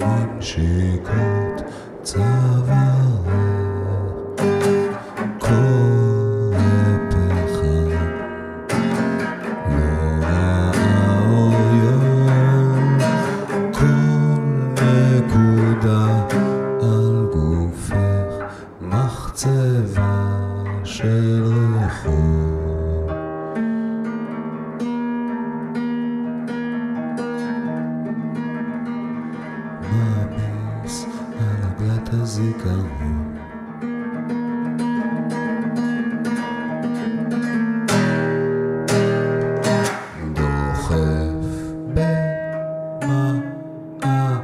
מנשיקות צווארך קורא פחם לא ראה אור יום כל נקודה על גופך מחצבה של הזיכרון. דוחף במעלה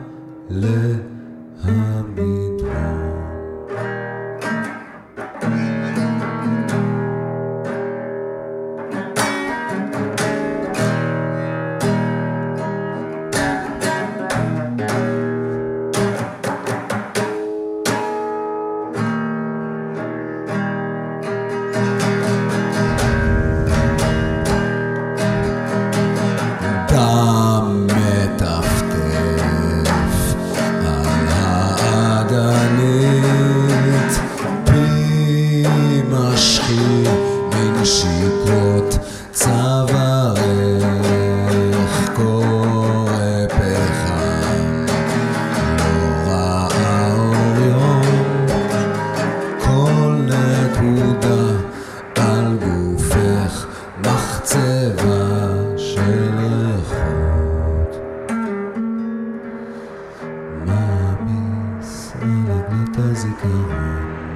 Ela me tá zicando